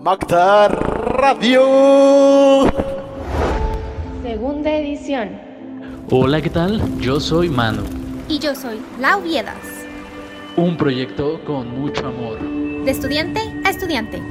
Magda Radio. Segunda edición. Hola, ¿qué tal? Yo soy Manu. Y yo soy Lau Viedas. Un proyecto con mucho amor. De estudiante a estudiante.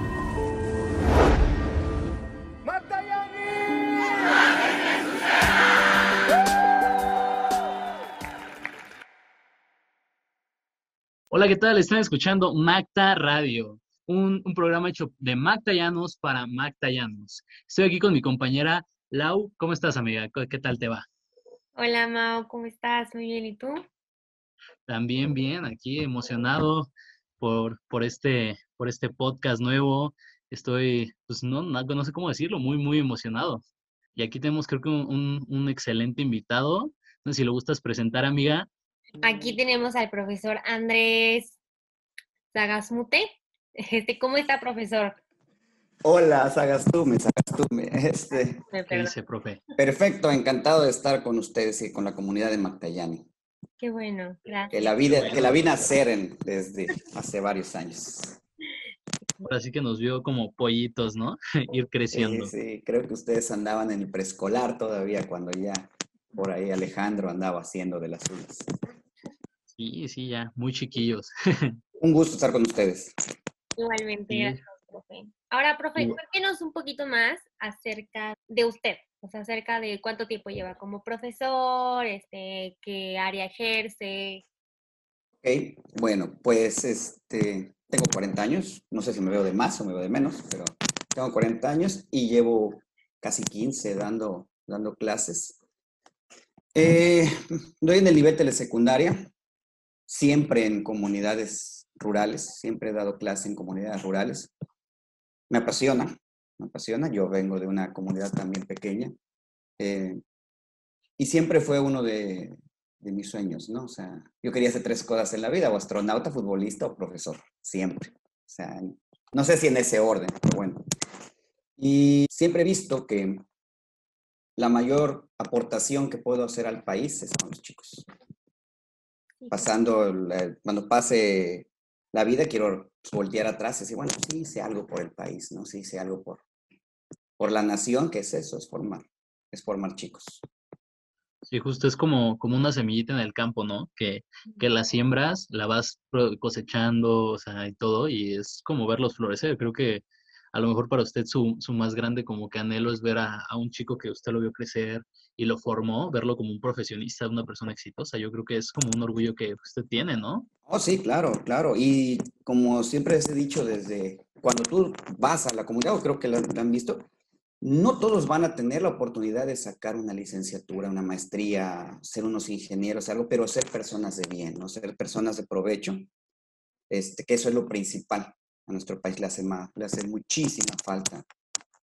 Hola, ¿qué tal? Están escuchando Macta Radio, un, un programa hecho de Mactayanos para Mactayanos. Estoy aquí con mi compañera Lau. ¿Cómo estás, amiga? ¿Qué tal te va? Hola Mao, ¿cómo estás? Muy bien, ¿y tú? También bien, aquí emocionado por, por, este, por este podcast nuevo. Estoy, pues no, no, no sé cómo decirlo, muy, muy emocionado. Y aquí tenemos creo que un, un- un excelente invitado. No sé si lo gustas presentar, amiga. Aquí tenemos al profesor Andrés Zagasmute. Este, ¿cómo está, profesor? Hola, Sagastume, Sagastume. Este, ¿Qué dice, profe? perfecto, encantado de estar con ustedes y con la comunidad de Mactayani. Qué bueno, Que gracias. la vida, que la vi nacer en- desde hace varios años. Ahora sí que nos vio como pollitos, ¿no? Ir Sí, creciendo. sí, creo que ustedes andaban en el preescolar todavía cuando ya por ahí Alejandro andaba haciendo de las suyas. Sí, sí, ya, muy chiquillos. Un gusto estar con ustedes. Igualmente, gracias, profe. Ahora, profe, cuéntenos un poquito más acerca de usted, o sea, acerca de cuánto tiempo lleva como profesor, este, qué área ejerce. Ok, bueno, pues este, tengo 40 años, no sé si me veo de más o me veo de menos, pero tengo 40 años y llevo casi 15 dando, dando clases. Eh, doy en el nivel telesecundaria, siempre en comunidades rurales, siempre he dado clase en comunidades rurales. Me apasiona, me apasiona, yo vengo de una comunidad también pequeña eh, y siempre fue uno de, de mis sueños, ¿no? O sea, yo quería hacer tres cosas en la vida, o astronauta, futbolista o profesor, siempre. O sea, no sé si en ese orden, pero bueno. Y siempre he visto que la mayor aportación que puedo hacer al país es con los chicos. Pasando, la- cuando pase la vida, quiero voltear atrás y decir, bueno, sí hice algo por el país, ¿no? Sí hice algo por, por la nación, que es eso, es formar, es formar chicos. Sí, justo es como, como una semillita en el campo, ¿no? Que, que la siembras, la vas cosechando, o sea, y todo, y es como verlos florecer. Creo que a lo mejor para usted su, su más grande como que anhelo es ver a, a un chico que usted lo vio crecer y lo formó, verlo como un profesionista, una persona exitosa. Yo creo que es como un orgullo que usted tiene, ¿no? Oh, sí, claro, claro. Y como siempre les he dicho desde cuando tú vas a la comunidad, o creo que lo, han visto, no todos van a tener la oportunidad de sacar una licenciatura, una maestría, ser unos ingenieros, algo, pero ser personas de bien, ¿no? Ser personas de provecho, este, que eso es lo principal. A nuestro país le hace, más, le hace muchísima falta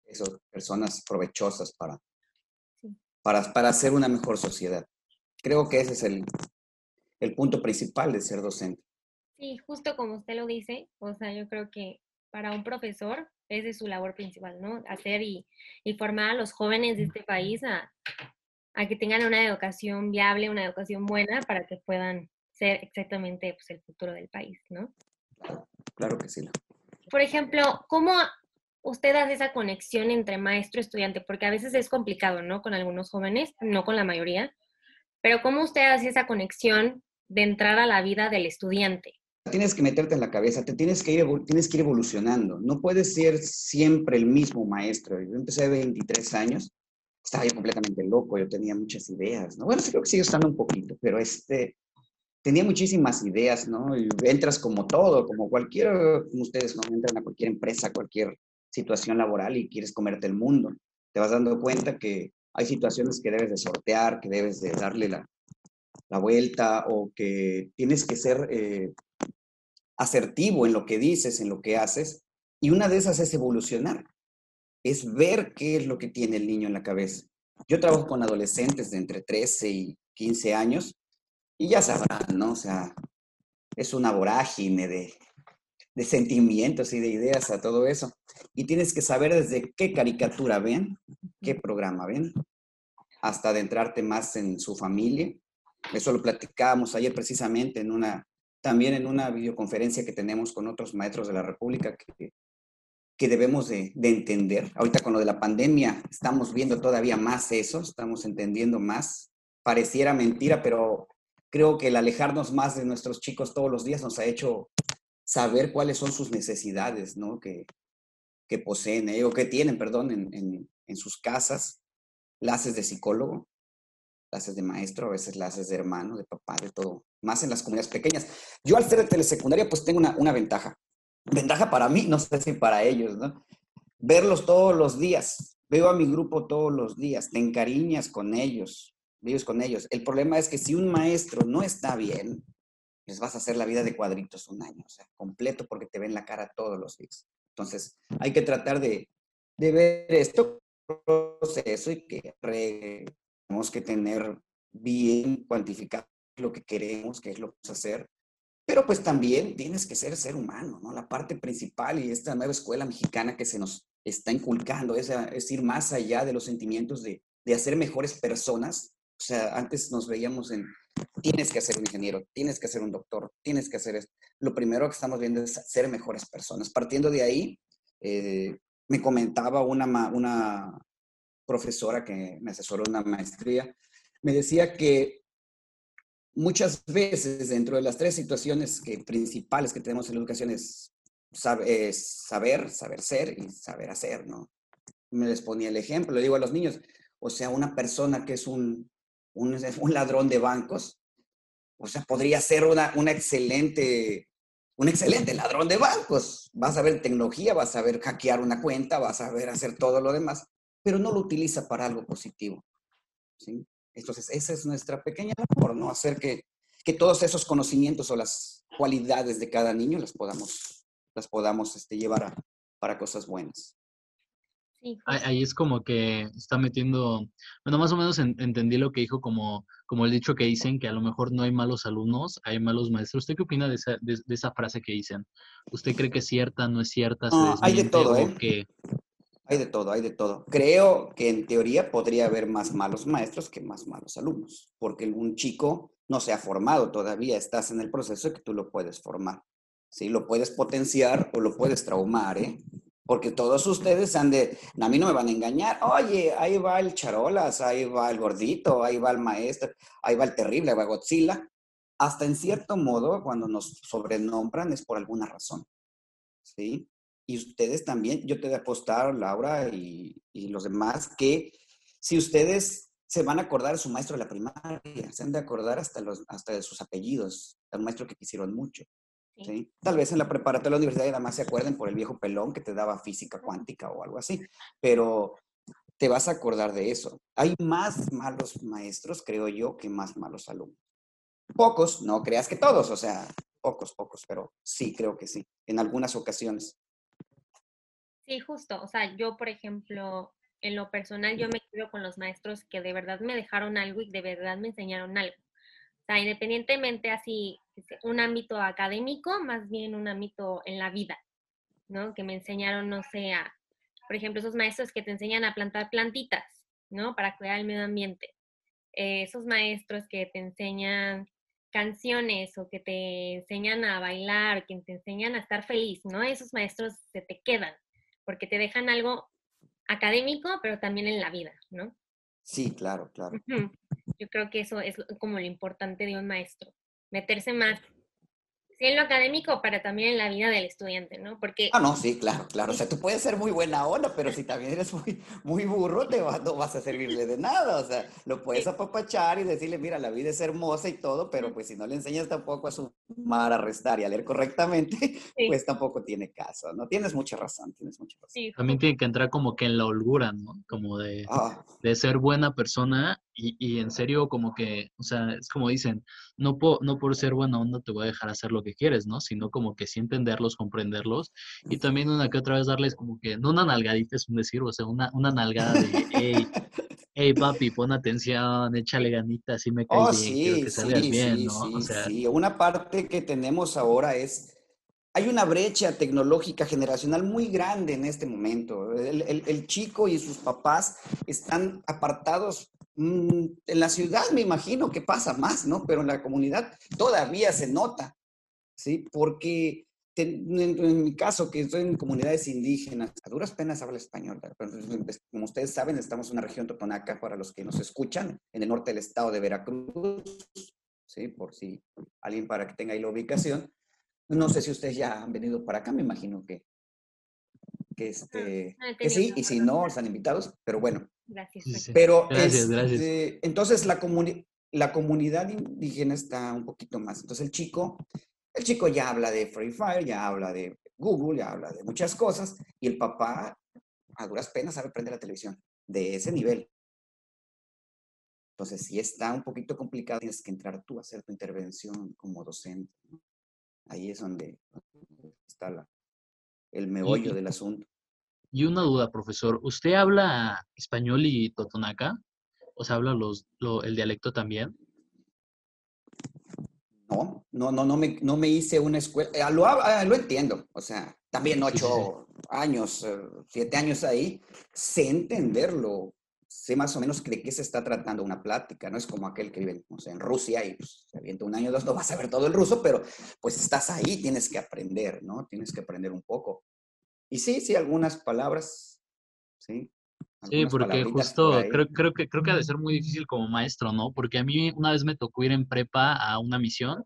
esas personas provechosas para, Sí. para, para hacer una mejor sociedad. Creo que ese es el, el punto principal de ser docente. Sí, justo como usted lo dice, o sea, yo creo que para un profesor esa es su labor principal, ¿no? Hacer y, y formar a los jóvenes de este país a, a que tengan una educación viable, una educación buena para que puedan ser exactamente pues, el futuro del país, ¿no? Claro que sí. Por ejemplo, ¿cómo usted hace esa conexión entre maestro y estudiante? Porque a veces es complicado, ¿no? Con algunos jóvenes, no con la mayoría, pero ¿cómo usted hace esa conexión de entrar a la vida del estudiante? Tienes que meterte en la cabeza, te tienes que ir, tienes que ir evolucionando. No puedes ser siempre el mismo maestro. Yo empecé a 23 años, estaba yo completamente loco, yo tenía muchas ideas, ¿no? Bueno, sí creo que sigo estando un poquito, pero este, tenía muchísimas ideas, ¿no? Y entras como todo, como cualquier, como ustedes, ¿no? Entran a cualquier empresa, cualquier situación laboral y quieres comerte el mundo. Te vas dando cuenta que hay situaciones que debes de sortear, que debes de darle la, la vuelta o que tienes que ser eh, asertivo en lo que dices, en lo que haces. Y una de esas es evolucionar, es ver qué es lo que tiene el niño en la cabeza. Yo trabajo con adolescentes de entre 13 y 15 años y ya sabrán, ¿no? O sea, es una vorágine de, de sentimientos y de ideas a todo eso. Y tienes que saber desde qué caricatura ven, qué programa ven, hasta adentrarte más en su familia. Eso lo platicábamos ayer precisamente en una, también en una videoconferencia que tenemos con otros maestros de la República que que debemos de, de, entender. Ahorita con lo de la pandemia estamos viendo todavía más eso, estamos entendiendo más. Pareciera mentira, pero creo que el alejarnos más de nuestros chicos todos los días nos ha hecho saber cuáles son sus necesidades, ¿no? Que, que poseen, eh, que tienen, perdón, en, en, en sus casas, clases de psicólogo, clases de maestro, a veces clases de hermano, de papá, de todo, más en las comunidades pequeñas. Yo al ser de telesecundaria, pues tengo una, una ventaja. Ventaja para mí, no sé si para ellos, ¿no? Verlos todos los días. Veo a mi grupo todos los días, te encariñas con ellos, vives con ellos. El problema es que si un maestro no está bien, les vas a hacer la vida de cuadritos un año, o sea, completo porque te ven la cara todos los días. Entonces, hay que tratar de, de ver esto proceso y que tenemos que tener bien cuantificado lo que queremos, qué es lo que vamos a hacer, pero pues también tienes que ser ser humano, ¿no? La parte principal y esta nueva escuela mexicana que se nos está inculcando es, es ir más allá de los sentimientos de, de hacer mejores personas. O sea, antes nos veíamos en, tienes que ser un ingeniero, tienes que ser un doctor, tienes que hacer esto. Lo primero que estamos viendo es ser mejores personas. Partiendo de ahí, eh, me comentaba una, una profesora que me asesoró una maestría, me decía que muchas veces dentro de las tres situaciones que, principales que tenemos en la educación es, saber, saber ser y saber hacer, ¿no? Me les ponía el ejemplo, le digo a los niños, o sea, una persona que es un, un, ladrón de bancos, o sea, podría ser una, una excelente, un excelente ladrón de bancos. Vas a ver tecnología, vas a ver hackear una cuenta, vas a ver hacer todo lo demás, pero no lo utiliza para algo positivo. ¿sí? Entonces, esa es nuestra pequeña labor, ¿no? Hacer que, que todos esos conocimientos o las cualidades de cada niño las podamos, las podamos este, llevar a, para cosas buenas. Sí, ahí es como que está metiendo, bueno, más o menos entendí lo que dijo como, como el dicho que dicen que a lo mejor no hay malos alumnos, hay malos maestros. ¿Usted qué opina de esa, de, de esa frase que dicen? ¿Usted cree que es cierta, no es cierta? No, hay de todo, ¿eh? Que... Hay de todo, hay de todo. Creo que en teoría podría haber más malos maestros que más malos alumnos, porque un chico no se ha formado todavía, estás en el proceso de que tú lo puedes formar. ¿sí? Lo puedes potenciar o lo puedes traumar, ¿eh? Porque todos ustedes han de, a mí no me van a engañar. Oye, ahí va el charolas, ahí va el gordito, ahí va el maestro, ahí va el terrible, ahí va Godzilla. Hasta en cierto modo, cuando nos sobrenombran es por alguna razón. ¿Sí? y ustedes también, yo te voy a apostar, Laura y, y, los demás, que si ustedes se van a acordar de su maestro de la primaria, se han de acordar hasta, los, hasta de sus apellidos, un maestro que quisieron mucho. Sí. Tal vez en la preparatoria de la universidad nada más se acuerden por el viejo pelón que te daba física cuántica o algo así, pero te vas a acordar de eso. Hay más malos maestros, creo yo, que más malos alumnos. Pocos, no creas que todos, o sea, pocos, pocos, pero sí, creo que sí, en algunas ocasiones. Sí, justo. O sea, yo, por ejemplo, en lo personal, yo me quedo con los maestros que de verdad me dejaron algo y de verdad me enseñaron algo. Sea, independientemente así, un ámbito académico, más bien un ámbito en la vida, ¿no? Que me enseñaron, no sé, por ejemplo, esos maestros que te enseñan a plantar plantitas, ¿no? Para cuidar el medio ambiente. Eh, esos maestros que te enseñan canciones o que te enseñan a bailar, que te enseñan a estar feliz, ¿no? Esos maestros se te quedan porque te dejan algo académico, pero también en la vida, ¿no? Sí, claro, claro. Yo creo que eso es como lo importante de un maestro, meterse más sí en lo académico, pero también en la vida del estudiante, ¿no? Porque... Ah, no, sí, claro, claro. O sea, tú puedes ser muy buena onda, pero si también eres muy, muy burro, te va, no vas a servirle de nada. O sea, lo puedes apapachar y decirle, mira, la vida es hermosa y todo, pero pues si no le enseñas tampoco a sumar, a restar y a leer correctamente, pues tampoco tiene caso, ¿no? Tienes mucha razón, tienes mucha razón. Sí. También tiene que entrar como que en la holgura, ¿no? Como de, ah. de ser buena persona y, y, en serio como que, o sea, es como dicen, no, po, no por ser buena onda te voy a dejar hacer lo que quieres, ¿no? Sino como que sí entenderlos, comprenderlos y también una que otra vez darles como que, no una nalgadita es un decir, o sea, una, una nalgada de, hey, hey papi, pon atención, échale ganitas, así me caes oh, sí, que salgas sí, bien, ¿no? O sea, sí, una parte que tenemos ahora es hay una brecha tecnológica generacional muy grande en este momento. El, el, el, chico y sus papás están apartados Mm, en la ciudad me imagino que pasa más, ¿no? Pero en la comunidad todavía se nota, ¿sí? Porque en, mi caso, que estoy en comunidades indígenas, a duras penas habla español. Pues, como ustedes saben, estamos en una región totonaca, para los que nos escuchan, en el norte del estado de Veracruz, ¿sí? por si alguien para que tenga ahí la ubicación. No sé si ustedes ya han venido para acá, me imagino que, que, este, que sí, y si no, están invitados, pero bueno. Gracias. Pero gracias, gracias. entonces la, la comunidad indígena está un poquito más. Entonces el chico el chico ya habla de Free Fire, ya habla de Google, ya habla de muchas cosas, y el papá a duras penas sabe prender la televisión, de ese nivel. Entonces, si está un poquito complicado, tienes que entrar tú a hacer tu intervención como docente. Ahí es donde está el meollo del asunto. Y una duda, profesor. ¿Usted habla español y totonaca? ¿O sea, habla los, el dialecto también? No, no, no, no me, no me hice una escuela. Eh, lo, ah, lo entiendo, o sea, también ocho años, eh, siete años ahí, sé entenderlo, sé más o menos de qué se está tratando una plática, no es como aquel que vive en Rusia y pues, se avienta un año o dos, no vas a ver todo el ruso, pero pues estás ahí, tienes que aprender, ¿no? Tienes que aprender un poco. Y sí, sí, algunas palabras, sí, Sí, porque justo creo, creo, que, creo que ha de ser muy difícil como maestro, ¿no? Porque a mí una vez me tocó ir en prepa a una misión.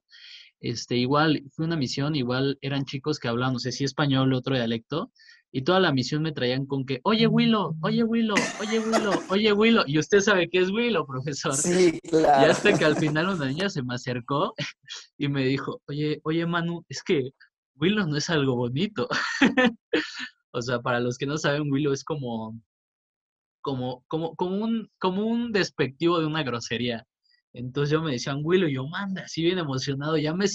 Este, igual, fue una misión, igual eran chicos que hablaban, no sé si español o otro dialecto, y toda la misión me traían con que, oye Willow, oye Willow, oye Willow, oye Willow, y usted sabe qué es Willow, profesor. Sí, claro. Y hasta que al final una niña se me acercó y me dijo, oye, oye Manu, es que Willow no es algo bonito. o sea, para los que no saben, Willow es como como, como, como, un, como un despectivo de una grosería. Entonces yo me decían, Willow, yo manda, así bien emocionado, ya me,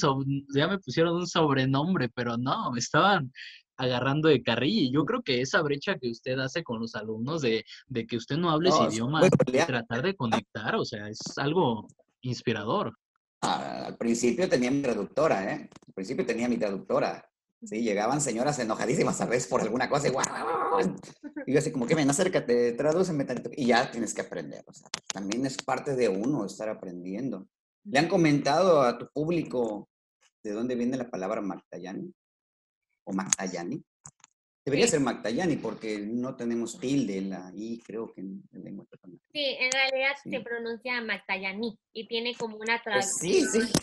ya me pusieron un sobrenombre, pero no, me estaban agarrando de carrilla. Y yo creo que esa brecha que usted hace con los alumnos de, de que usted no hable ese idioma y tratar de conectar, o sea, es algo inspirador. al principio tenía mi traductora, ¿eh? Al principio tenía mi traductora. Sí, llegaban señoras enojadísimas a veces por alguna cosa y, y yo así como que ven, acércate, tradúceme y ya tienes que aprender. O sea, también es parte de uno estar aprendiendo. ¿Le han comentado a tu público de dónde viene la palabra Magdayani? ¿O Magdayani? Debería ser Magdayani porque no tenemos tilde en la I, creo que en, lengua Sí, en realidad se pronuncia Magdayani y tiene como una traducción. Pues sí, sí.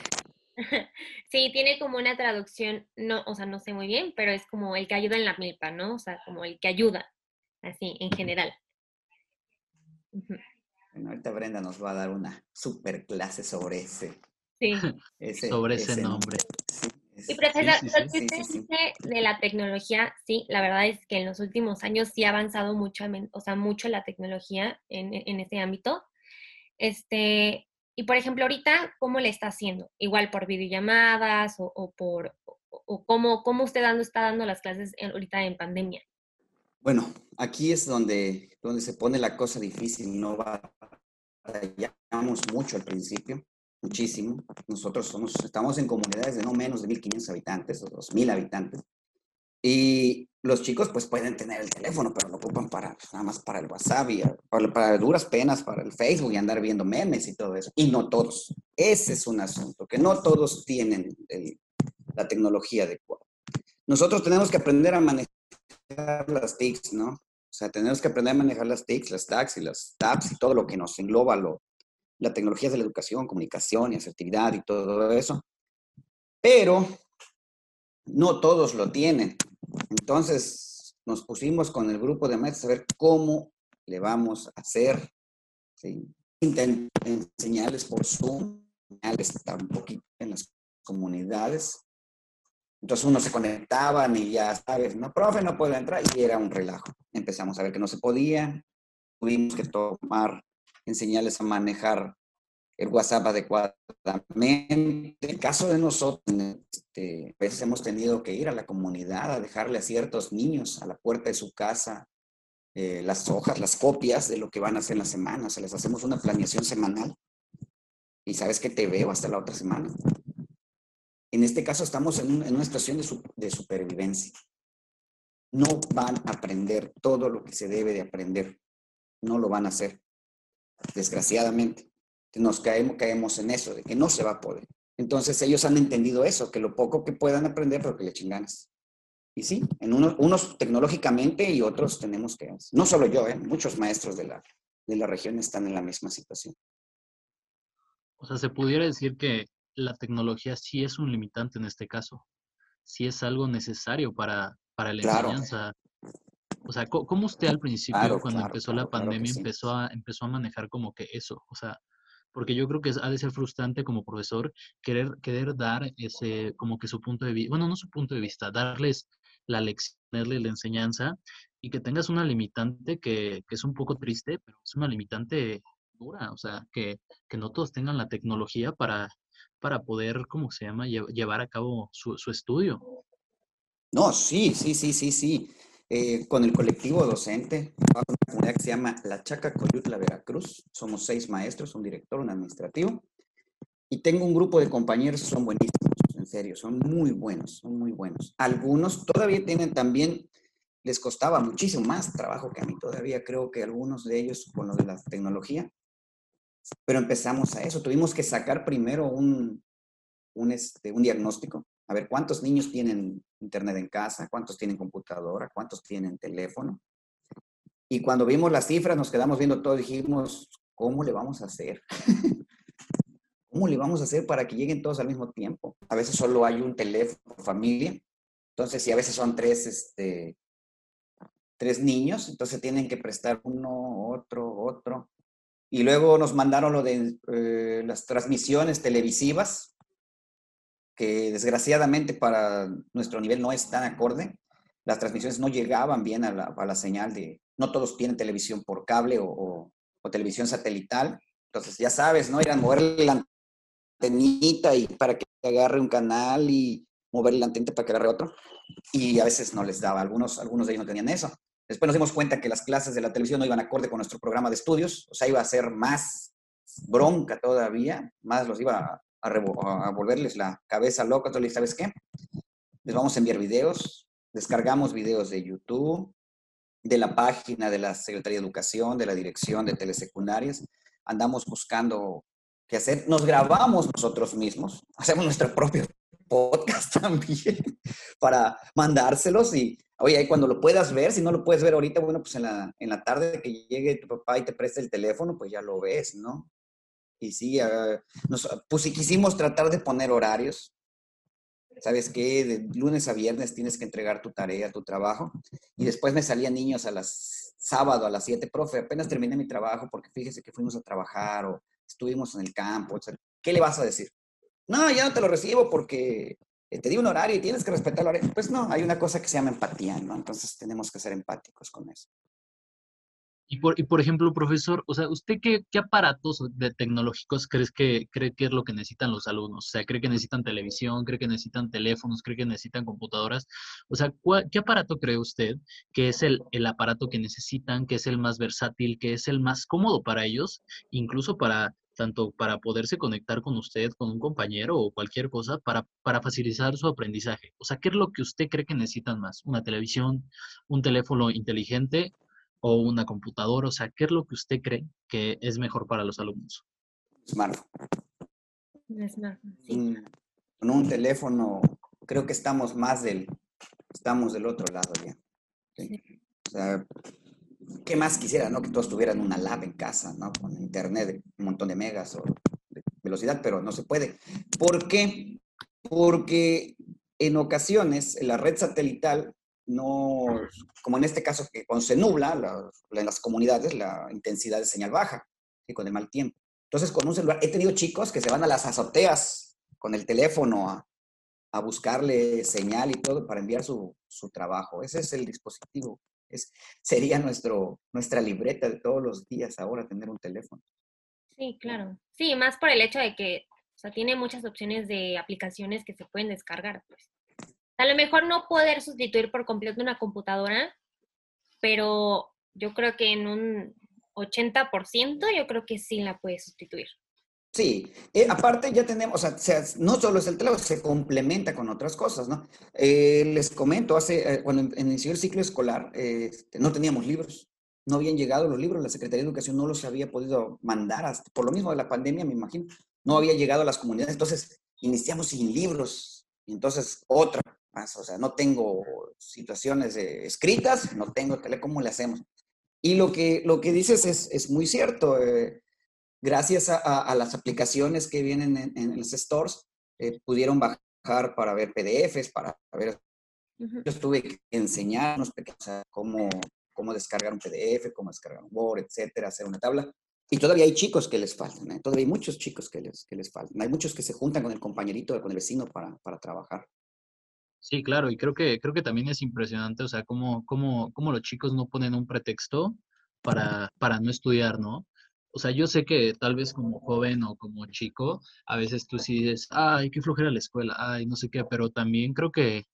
Sí, tiene como una traducción, no, o sea, no sé muy bien, pero es como el que ayuda en la milpa, ¿no? O sea, como el que ayuda, así, en general. Bueno, ahorita Brenda nos va a dar una super clase sobre ese. Sí. sobre ese, nombre. Y profesor, lo que usted dice de la tecnología, sí, la verdad es que en los últimos años sí ha avanzado mucho, o sea, mucho la tecnología en, en este ámbito. Este, y por ejemplo, ahorita, ¿cómo le está haciendo? Igual por videollamadas o, por, o, cómo, cómo usted dando, está dando las clases ahorita en pandemia. Bueno, aquí es donde, donde se pone la cosa difícil, no batallamos mucho al principio, muchísimo. Nosotros somos, estamos en comunidades de no menos de 1.500 habitantes o 2.000 habitantes. Y los chicos pues pueden tener el teléfono, pero lo ocupan para nada más para el WhatsApp y para, duras penas para el Facebook y andar viendo memes y todo eso. Y no todos. Ese es un asunto, que no todos tienen la tecnología adecuada. Nosotros tenemos que aprender a manejar las TICs, ¿no? O sea, tenemos que aprender a manejar las TICs, las TACs y las TAPs y todo lo que nos engloba lo, la tecnología de la educación, comunicación y asertividad y todo eso. Pero no todos lo tienen. Entonces nos pusimos con el grupo de maestros a ver cómo le vamos a hacer. ¿sí? enseñarles por Zoom, un poquito en las comunidades. Entonces uno se conectaban y ya sabes, no, profe, no puedo entrar y era un relajo. Empezamos a ver que no se podía, tuvimos que tomar, enseñarles a manejar el WhatsApp adecuadamente. En el caso de nosotros, este, a veces hemos tenido que ir a la comunidad a dejarle a ciertos niños a la puerta de su casa eh, las hojas, las copias de lo que van a hacer en la semana. O sea, les hacemos una planeación semanal y sabes que te veo hasta la otra semana. En este caso estamos en, una situación de supervivencia. No van a aprender todo lo que se debe de aprender. No lo van a hacer, desgraciadamente nos caemos, caemos en eso, de que no se va a poder. Entonces ellos han entendido eso, que lo poco que puedan aprender, pero que le echen ganas. Y sí, en unos, unos tecnológicamente y otros tenemos que, no solo yo, ¿eh? muchos maestros de la, de la región están en la misma situación. O sea, se pudiera decir que la tecnología sí es un limitante en este caso, sí es algo necesario para, para la Claro. enseñanza. O sea, ¿cómo usted al principio, Claro, cuando claro, empezó claro, la pandemia, sí. empezó a, empezó a manejar como que eso? O sea, porque yo creo que ha de ser frustrante como profesor querer, querer dar ese, como que su punto de vista, bueno, no su punto de vista, darles la lección, darles la enseñanza y que tengas una limitante que, que es un poco triste, pero es una limitante dura, o sea, que, que no todos tengan la tecnología para, para poder, ¿cómo se llama?, Lle- llevar a cabo su, su estudio. No, sí, sí, sí, sí, sí. Eh, con el colectivo docente, una comunidad que se llama La Chaca Coyutla, Veracruz. Somos seis maestros, un director, un administrativo. Y tengo un grupo de compañeros que son buenísimos, en serio, son muy buenos, son muy buenos. Algunos todavía tienen también, les costaba muchísimo más trabajo que a mí todavía, creo que algunos de ellos con lo de la tecnología. Pero empezamos a eso, tuvimos que sacar primero un, un, este, un diagnóstico, a ver cuántos niños tienen internet en casa, cuántos tienen computadora, cuántos tienen teléfono. Y cuando vimos las cifras, nos quedamos viendo todo, dijimos, ¿cómo le vamos a hacer? ¿Cómo le vamos a hacer para que lleguen todos al mismo tiempo? A veces solo hay un teléfono familia, entonces, si a veces son tres, este, tres niños, entonces tienen que prestar uno, otro, otro. Y luego nos mandaron lo de eh, las transmisiones televisivas, que desgraciadamente para nuestro nivel no es tan acorde. Las transmisiones no llegaban bien a la, a la señal de, no todos tienen televisión por cable o, televisión satelital. Entonces, ya sabes, ¿no? Ir a moverle la antenita y para que agarre un canal y moverle la antenita para que agarre otro. Y a veces no les daba, algunos, algunos de ellos no tenían eso. Después nos dimos cuenta que las clases de la televisión no iban acorde con nuestro programa de estudios, o sea, iba a ser más bronca todavía, más los iba a, volverles la cabeza loca. Entonces, ¿sabes qué? Les vamos a enviar videos, descargamos videos de YouTube, de la página de la Secretaría de Educación, de la Dirección de Telesecundarias. Andamos buscando qué hacer. Nos grabamos nosotros mismos, hacemos nuestro propio podcast también para mandárselos y, oye, ahí cuando lo puedas ver, si no lo puedes ver ahorita, bueno, pues en la, en la tarde que llegue tu papá y te preste el teléfono, pues ya lo ves, ¿no? Y sí, uh, nos, pues quisimos tratar de poner horarios. ¿Sabes qué? De lunes a viernes tienes que entregar tu tarea, tu trabajo. Y después me salían niños a las sábado a las 7, profe, apenas terminé mi trabajo porque fíjese que fuimos a trabajar o estuvimos en el campo. ¿Qué le vas a decir? No, ya no te lo recibo porque te di un horario y tienes que respetar el horario. Pues no, hay una cosa que se llama empatía, ¿no? Entonces tenemos que ser empáticos con eso. Y por, y por ejemplo, profesor, o sea, ¿usted qué, qué aparatos de tecnológicos crees que, cree que es lo que necesitan los alumnos? O sea, ¿cree que necesitan televisión? ¿Cree que necesitan teléfonos? ¿Cree que necesitan computadoras? O sea, ¿qué aparato cree usted que es el, el aparato que necesitan, que es el más versátil, que es el más cómodo para ellos, incluso para tanto para poderse conectar con usted, con un compañero o cualquier cosa, para, para facilitar su aprendizaje. O sea, ¿qué es lo que usted cree que necesitan más? ¿Una televisión, un teléfono inteligente o una computadora? O sea, ¿qué es lo que usted cree que es mejor para los alumnos? Smartphone. Smartphone, sí. Un, con un teléfono, creo que estamos más del, estamos del otro lado ya. ¿sí? Sí. O sea, ¿qué más quisiera, no? Que todos tuvieran una lab en casa, ¿no? Con internet de un montón de megas o de velocidad, pero no se puede. ¿Por qué? Porque en ocasiones la red satelital no, como en este caso, que cuando se nubla la, en las comunidades, la intensidad de señal baja, y con el mal tiempo. Entonces, con un celular, he tenido chicos que se van a las azoteas con el teléfono a, a buscarle señal y todo para enviar su, su trabajo. Ese es el dispositivo es, sería nuestro, nuestra libreta de todos los días ahora tener un teléfono. Sí, claro. Sí, más por el hecho de que o sea, tiene muchas opciones de aplicaciones que se pueden descargar. Pues. A lo mejor no poder sustituir por completo una computadora, pero yo creo que en un 80% yo creo que sí la puede sustituir. Sí, eh, aparte ya tenemos, o no solo es el teléfono, se complementa con otras cosas, ¿no? Eh, les comento, hace, eh, cuando inició el ciclo escolar, este, no teníamos libros, no habían llegado los libros, la Secretaría de Educación no los había podido mandar, por lo mismo de la pandemia, me imagino, no había llegado a las comunidades, entonces iniciamos sin libros, entonces otra más, o sea, no tengo situaciones escritas, no tengo tele, ¿cómo le hacemos? Y lo que, lo que dices es, es muy cierto. Eh, gracias a, a, las aplicaciones que vienen en, en los stores, eh, pudieron bajar para ver PDFs, para ver... Yo tuve que enseñarnos cómo, cómo descargar un PDF, cómo descargar un Word, etcétera, hacer una tabla. Y todavía hay chicos que les faltan, ¿eh? todavía hay muchos chicos que les, que les faltan. Hay muchos que se juntan con el compañerito, con el vecino para, para trabajar. Sí, claro, y creo que, creo que también es impresionante, o sea, cómo, cómo, cómo los chicos no ponen un pretexto para, para no estudiar, ¿no? O sea, yo sé que tal vez como joven o como chico, a veces tú sí dices, ay, qué flojera la escuela, ay, no sé qué, pero también creo que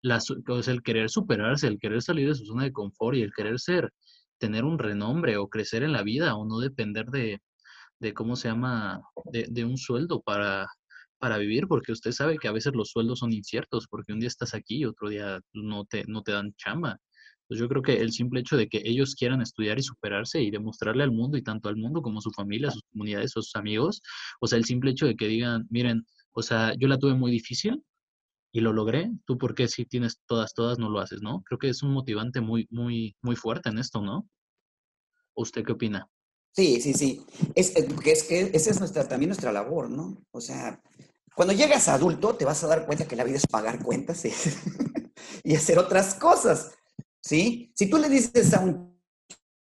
la, el querer superarse, el querer salir de su zona de confort y el querer ser, tener un renombre o crecer en la vida o no depender de, de ¿cómo se llama?, de, de un sueldo para, para vivir, porque usted sabe que a veces los sueldos son inciertos, porque un día estás aquí y otro día no te, no te dan chamba. Pues yo creo que el simple hecho de que ellos quieran estudiar y superarse y demostrarle al mundo y tanto al mundo como a su familia, a sus comunidades, a sus amigos, o sea, el simple hecho de que digan, miren, o sea, yo la tuve muy difícil y lo logré, tú por qué si tienes todas, todas no lo haces, ¿no? Creo que es un motivante muy, muy, muy fuerte en esto, ¿no? ¿Usted qué opina? Sí, sí, sí. Es, eh, es que esa es nuestra, también nuestra labor, ¿no? O sea, cuando llegas a adulto, te vas a dar cuenta que la vida es pagar cuentas y, hacer otras cosas, ¿sí? Si tú le dices a un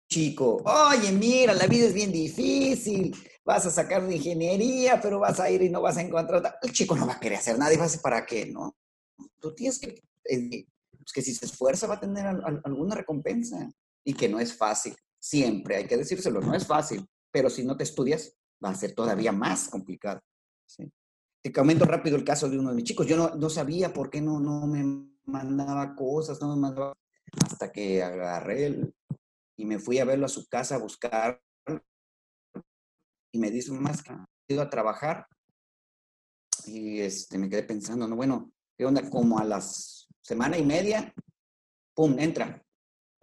chico, oye, mira, la vida es bien difícil, vas a sacar de ingeniería, pero vas a ir y no vas a encontrar, el chico no va a querer hacer nada y va a decir, ¿para qué? No, tú tienes que, eh, pues que si se esfuerza va a tener alguna recompensa y que no es fácil, siempre hay que decírselo, no es fácil, pero si no te estudias va a ser todavía más complicado. Te comento rápido el caso de uno de mis chicos. Yo no, no sabía por qué no, no me mandaba cosas, no me mandaba hasta que agarré y me fui a verlo a su casa a buscar y me dice más que ido a trabajar y este, me quedé pensando, no, bueno, ¿qué onda? Como a las semana y media, pum, entra.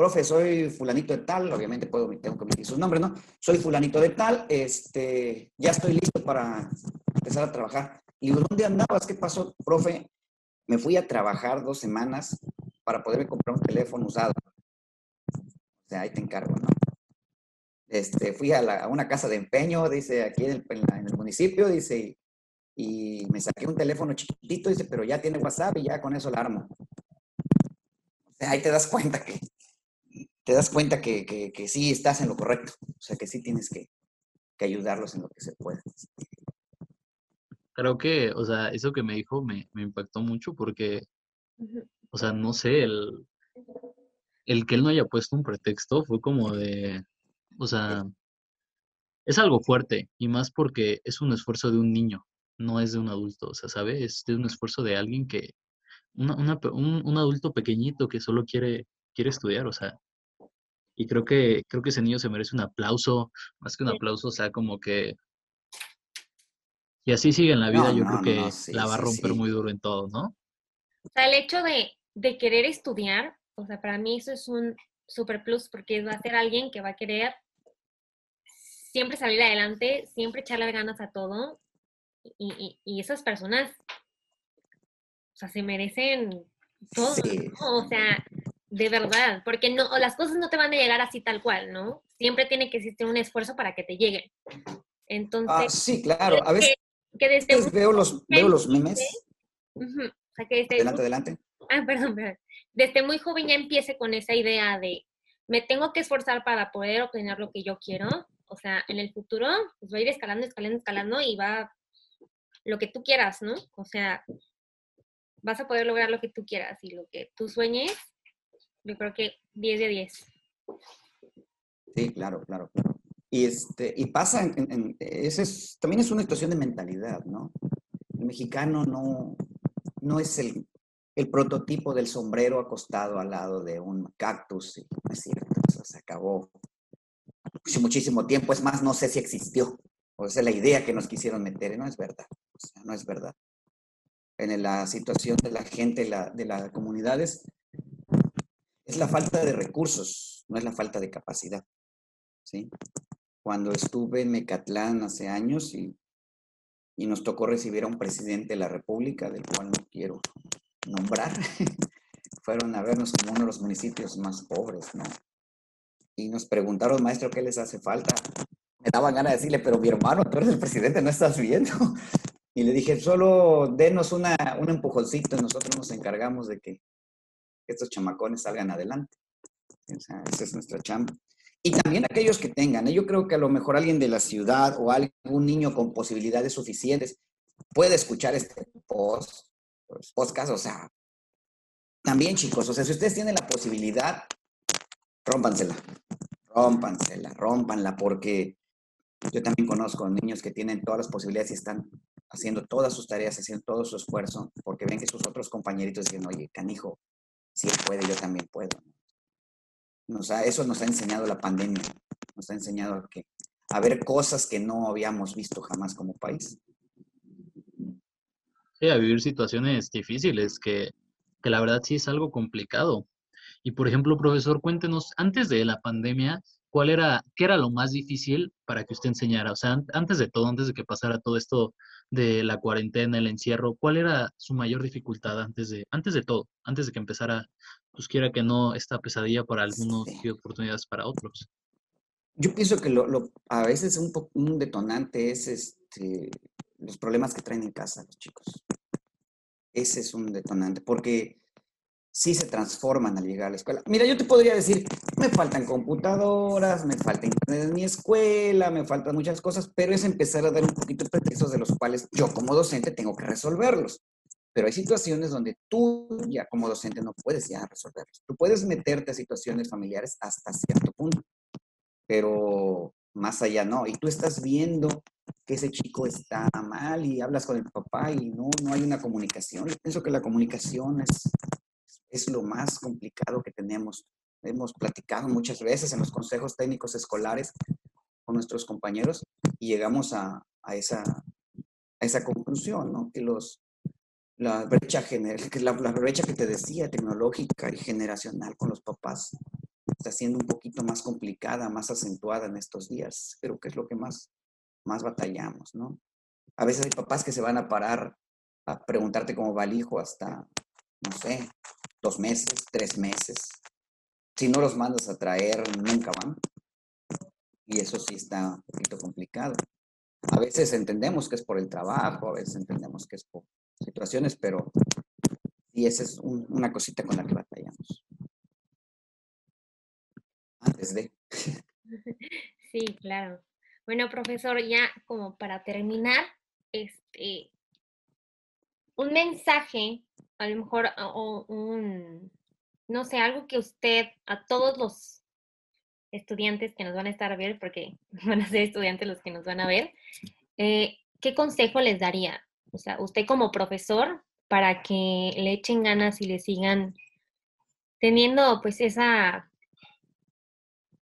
Profe, soy fulanito de tal, obviamente puedo, tengo que meter sus nombres, ¿no? Soy fulanito de tal, este, ya estoy listo para empezar a trabajar. Y ¿dónde andabas? ¿Qué pasó, profe? Me fui a trabajar dos semanas para poderme comprar un teléfono usado. O sea, ahí te encargo, ¿no? Este, fui a, una casa de empeño, dice, aquí en el, municipio, dice, y, me saqué un teléfono chiquitito, dice, pero ya tiene WhatsApp y ya con eso lo armo. O sea, ahí te das cuenta que, te das cuenta que, que, sí estás en lo correcto. O sea, que sí tienes que, que ayudarlos en lo que se pueda creo que, o sea, eso que me dijo me, me impactó mucho porque, o sea, no sé, el, el que él no haya puesto un pretexto fue como de, o sea, es algo fuerte y más porque es un esfuerzo de un niño, no es de un adulto, o sea, ¿sabe? Es de un esfuerzo de alguien que, una, una, un, un, adulto pequeñito que solo quiere, quiere estudiar, o sea, y creo que, creo que ese niño se merece un aplauso, más que un aplauso, o sea, como que y así sigue en la vida, yo creo que la va a romper muy duro en todo, ¿no? O sea, el hecho de, de, querer estudiar, o sea, para mí eso es un super plus porque va a ser alguien que va a querer siempre salir adelante, siempre echarle ganas a todo. Y, y, y esas personas, o sea, se merecen todo, ¿no? O sea, de verdad, porque no, las cosas no te van a llegar así tal cual, ¿no? Siempre tiene que existir un esfuerzo para que te lleguen. Ah, Entonces, ah, sí, claro. A veces, que desde veo los, veo los memes. adelante, adelante. Ah, perdón, perdón. Desde muy joven ya empiece con esa idea de me tengo que esforzar para poder obtener lo que yo quiero. O sea, en el futuro pues va a ir escalando, escalando, escalando y va lo que tú quieras, ¿no? O sea, vas a poder lograr lo que tú quieras y lo que tú sueñes, yo creo que 10 de 10. Sí, claro, claro, claro. Y, este, y pasa, en, ese es, también es una situación de mentalidad, ¿no? El mexicano no, no es el, el prototipo del sombrero acostado al lado de un cactus, y no es cierto, eso se acabó hace muchísimo tiempo, es más, no sé si existió, o sea, la idea que nos quisieron meter, no es verdad, o sea, no es verdad. En la situación de la gente, la, de las comunidades, es la falta de recursos, no es la falta de capacidad, ¿sí? cuando estuve en Mecatlán hace años y y nos tocó recibir a un presidente de la República, del cual no quiero nombrar. Fueron a vernos como uno de los municipios más pobres, ¿no? Y nos preguntaron, maestro, ¿qué les hace falta? Me daban ganas de decirle, pero mi hermano, tú eres el presidente, no estás viendo. Y le dije, solo denos una, un empujoncito nosotros nos encargamos de que estos chamacones salgan adelante. O sea, esa es nuestra chamba. Y también aquellos que tengan. ¿eh? Yo creo que a lo mejor alguien de la ciudad o algún niño con posibilidades suficientes puede escuchar este post, pues, podcast. O sea, también chicos, o sea, si ustedes tienen la posibilidad, rómpansela, rómpansela, rómpanla, porque yo también conozco niños que tienen todas las posibilidades y están haciendo todas sus tareas, haciendo todo su esfuerzo, porque ven que sus otros compañeritos dicen, oye, canijo, si él puede, yo también puedo. Nos eso nos ha enseñado la pandemia, nos ha enseñado a, que, a ver cosas que no habíamos visto jamás como país. Sí, a vivir situaciones difíciles, que, que la verdad sí es algo complicado. Y por ejemplo, profesor, cuéntenos, antes de la pandemia, ¿cuál era, qué era lo más difícil para que usted enseñara? O sea, antes de todo, antes de que pasara todo esto de la cuarentena, el encierro, ¿cuál era su mayor dificultad antes de, antes de todo, antes de que empezara, pues quiera que no, esta pesadilla para algunos y oportunidades para otros? Yo pienso que lo, lo, a veces un, un detonante es este, los problemas que traen en casa los chicos. Ese es un detonante, porque sí se transforman al llegar a la escuela. Mira, yo te podría decir, me faltan computadoras, me falta internet en mi escuela, me faltan muchas cosas, pero es empezar a dar un poquito de pretextos de los cuales yo como docente tengo que resolverlos. Pero hay situaciones donde tú ya como docente no puedes ya resolverlos. Tú puedes meterte a situaciones familiares hasta cierto punto, pero más allá no. Y tú estás viendo que ese chico está mal y hablas con el papá y no, no hay una comunicación. Yo pienso que la comunicación es es lo más complicado que tenemos. Hemos platicado muchas veces en los consejos técnicos escolares con nuestros compañeros y llegamos a, esa, a esa conclusión, ¿no? Que los, la brecha, que la, la, brecha que te decía, tecnológica y generacional con los papás, está siendo un poquito más complicada, más acentuada en estos días. Creo que es lo que más, más batallamos, ¿no? A veces hay papás que se van a parar a preguntarte cómo va el hijo hasta, no sé, dos meses, tres meses. Si no los mandas a traer, nunca van. Y eso sí está un poquito complicado. A veces entendemos que es por el trabajo, a veces entendemos que es por situaciones, pero sí, esa es una cosita con la que batallamos. Antes de. Sí, claro. Bueno, profesor, ya como para terminar, este, un mensaje a lo mejor un, no sé, algo que usted a todos los estudiantes que nos van a estar a ver, porque van a ser estudiantes los que nos van a ver, eh, ¿qué consejo les daría? O sea, usted como profesor, para que le echen ganas y le sigan teniendo pues esa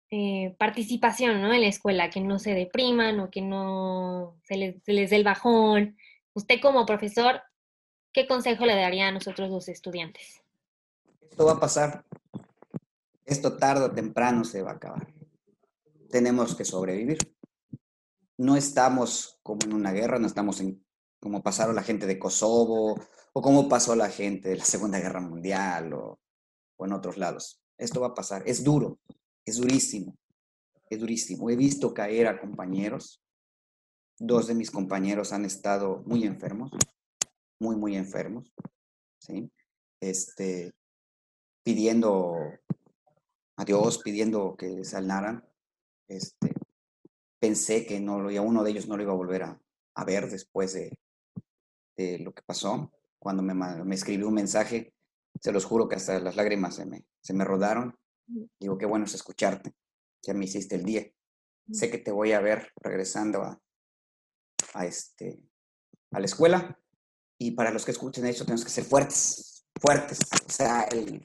eh, participación ¿no? en la escuela, que no se depriman o que no se les, se les dé el bajón. Usted como profesor, ¿qué consejo le daría a nosotros los estudiantes? Esto va a pasar. Esto tarde o temprano se va a acabar. Tenemos que sobrevivir. No estamos como en una guerra, no estamos en como pasaron la gente de Kosovo o como pasó la gente de la Segunda Guerra Mundial o, o en otros lados. Esto va a pasar. Es duro, es durísimo, es durísimo. He visto caer a compañeros. Dos de mis compañeros han estado muy enfermos muy, muy enfermos, ¿sí? Este, pidiendo a Dios, pidiendo que sanaran. Este, pensé que no, a uno de ellos no lo iba a volver a, a ver después de, de, lo que pasó. Cuando me, me, escribió un mensaje, se los juro que hasta las lágrimas se me, se me rodaron. Digo, qué bueno es escucharte, ya me hiciste el día. Sé que te voy a ver regresando a, a, este, a la escuela y para los que escuchen eso tenemos que ser fuertes, fuertes. O sea, el,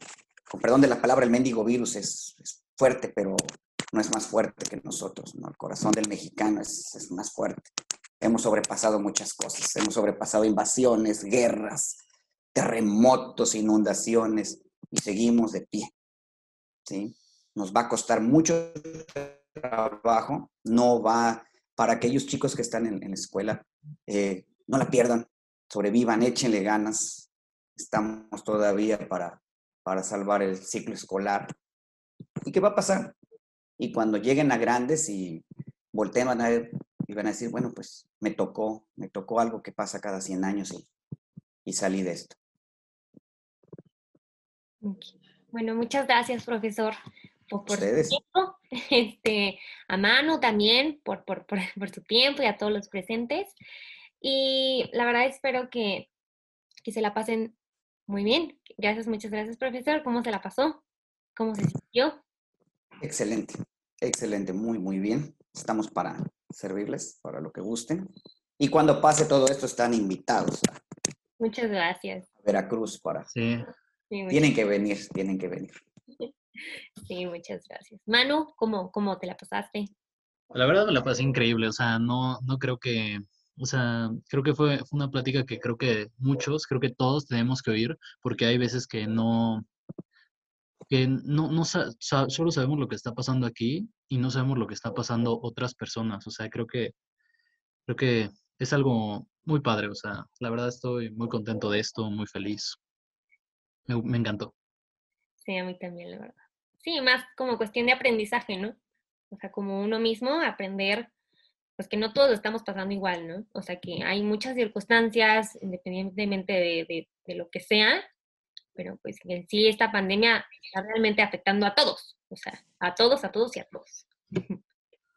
con perdón de la palabra, el mendigo virus es, fuerte, pero no es más fuerte que nosotros, ¿no? El corazón del mexicano es, es más fuerte. Hemos sobrepasado muchas cosas, hemos sobrepasado invasiones, guerras, terremotos, inundaciones y seguimos de pie. ¿sí? Nos va a costar mucho trabajo, no va para aquellos chicos que están en, en la escuela. Eh, no la pierdan, sobrevivan, échenle ganas. Estamos todavía para, para salvar el ciclo escolar. ¿Y qué va a pasar? Y cuando lleguen a grandes y volteen a ver y van a decir, bueno, pues me tocó, me tocó algo que pasa cada 100 años y, y salí de esto. Bueno, muchas gracias, profesor, por, por su tiempo. Este, a Manu también por, por, por, por su tiempo y a todos los presentes. Y la verdad espero que, que se la pasen muy bien. Gracias, muchas gracias, profesor. ¿Cómo se la pasó? ¿Cómo se sintió? Excelente, excelente, muy, muy bien. Estamos para servirles, para lo que gusten. Y cuando pase todo esto, están invitados a Muchas gracias. Veracruz para... Sí. Sí, Tienen que venir, tienen que venir. sí, muchas gracias. Manu, ¿cómo, ¿cómo te la pasaste? La verdad me la pasé increíble, o sea, no, no creo que, o sea, creo que fue, una plática que creo que muchos, creo que todos tenemos que oír, porque hay veces que no, que no, no solo sabemos lo que está pasando aquí y no sabemos lo que está pasando otras personas, o sea, creo que, creo que es algo muy padre, o sea, la verdad estoy muy contento de esto, muy feliz, me, me encantó. Sí, a mí también, la verdad. Sí, más como cuestión de aprendizaje, ¿no? O sea, como uno mismo aprender, pues que no todos lo estamos pasando igual, ¿no? O sea, que hay muchas circunstancias, independientemente de, de- de lo que sea, pero pues en sí esta pandemia está realmente afectando a todos, o sea, a todos, a todos y a todos.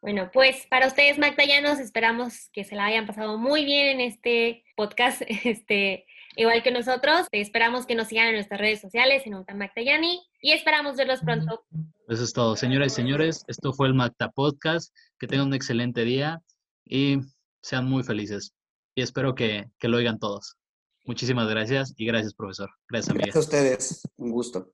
Bueno, pues para ustedes magdayanos esperamos que se la hayan pasado muy bien en este podcast, este, igual que nosotros. Esperamos que nos sigan en nuestras redes sociales en Untan Magdayani y esperamos verlos pronto. Eso es todo, señoras y señores, esto fue el Macta Podcast, que tengan un excelente día y sean muy felices. Y espero que, que lo oigan todos. Muchísimas gracias y gracias, profesor. Gracias, amiga. Gracias a ustedes, un gusto.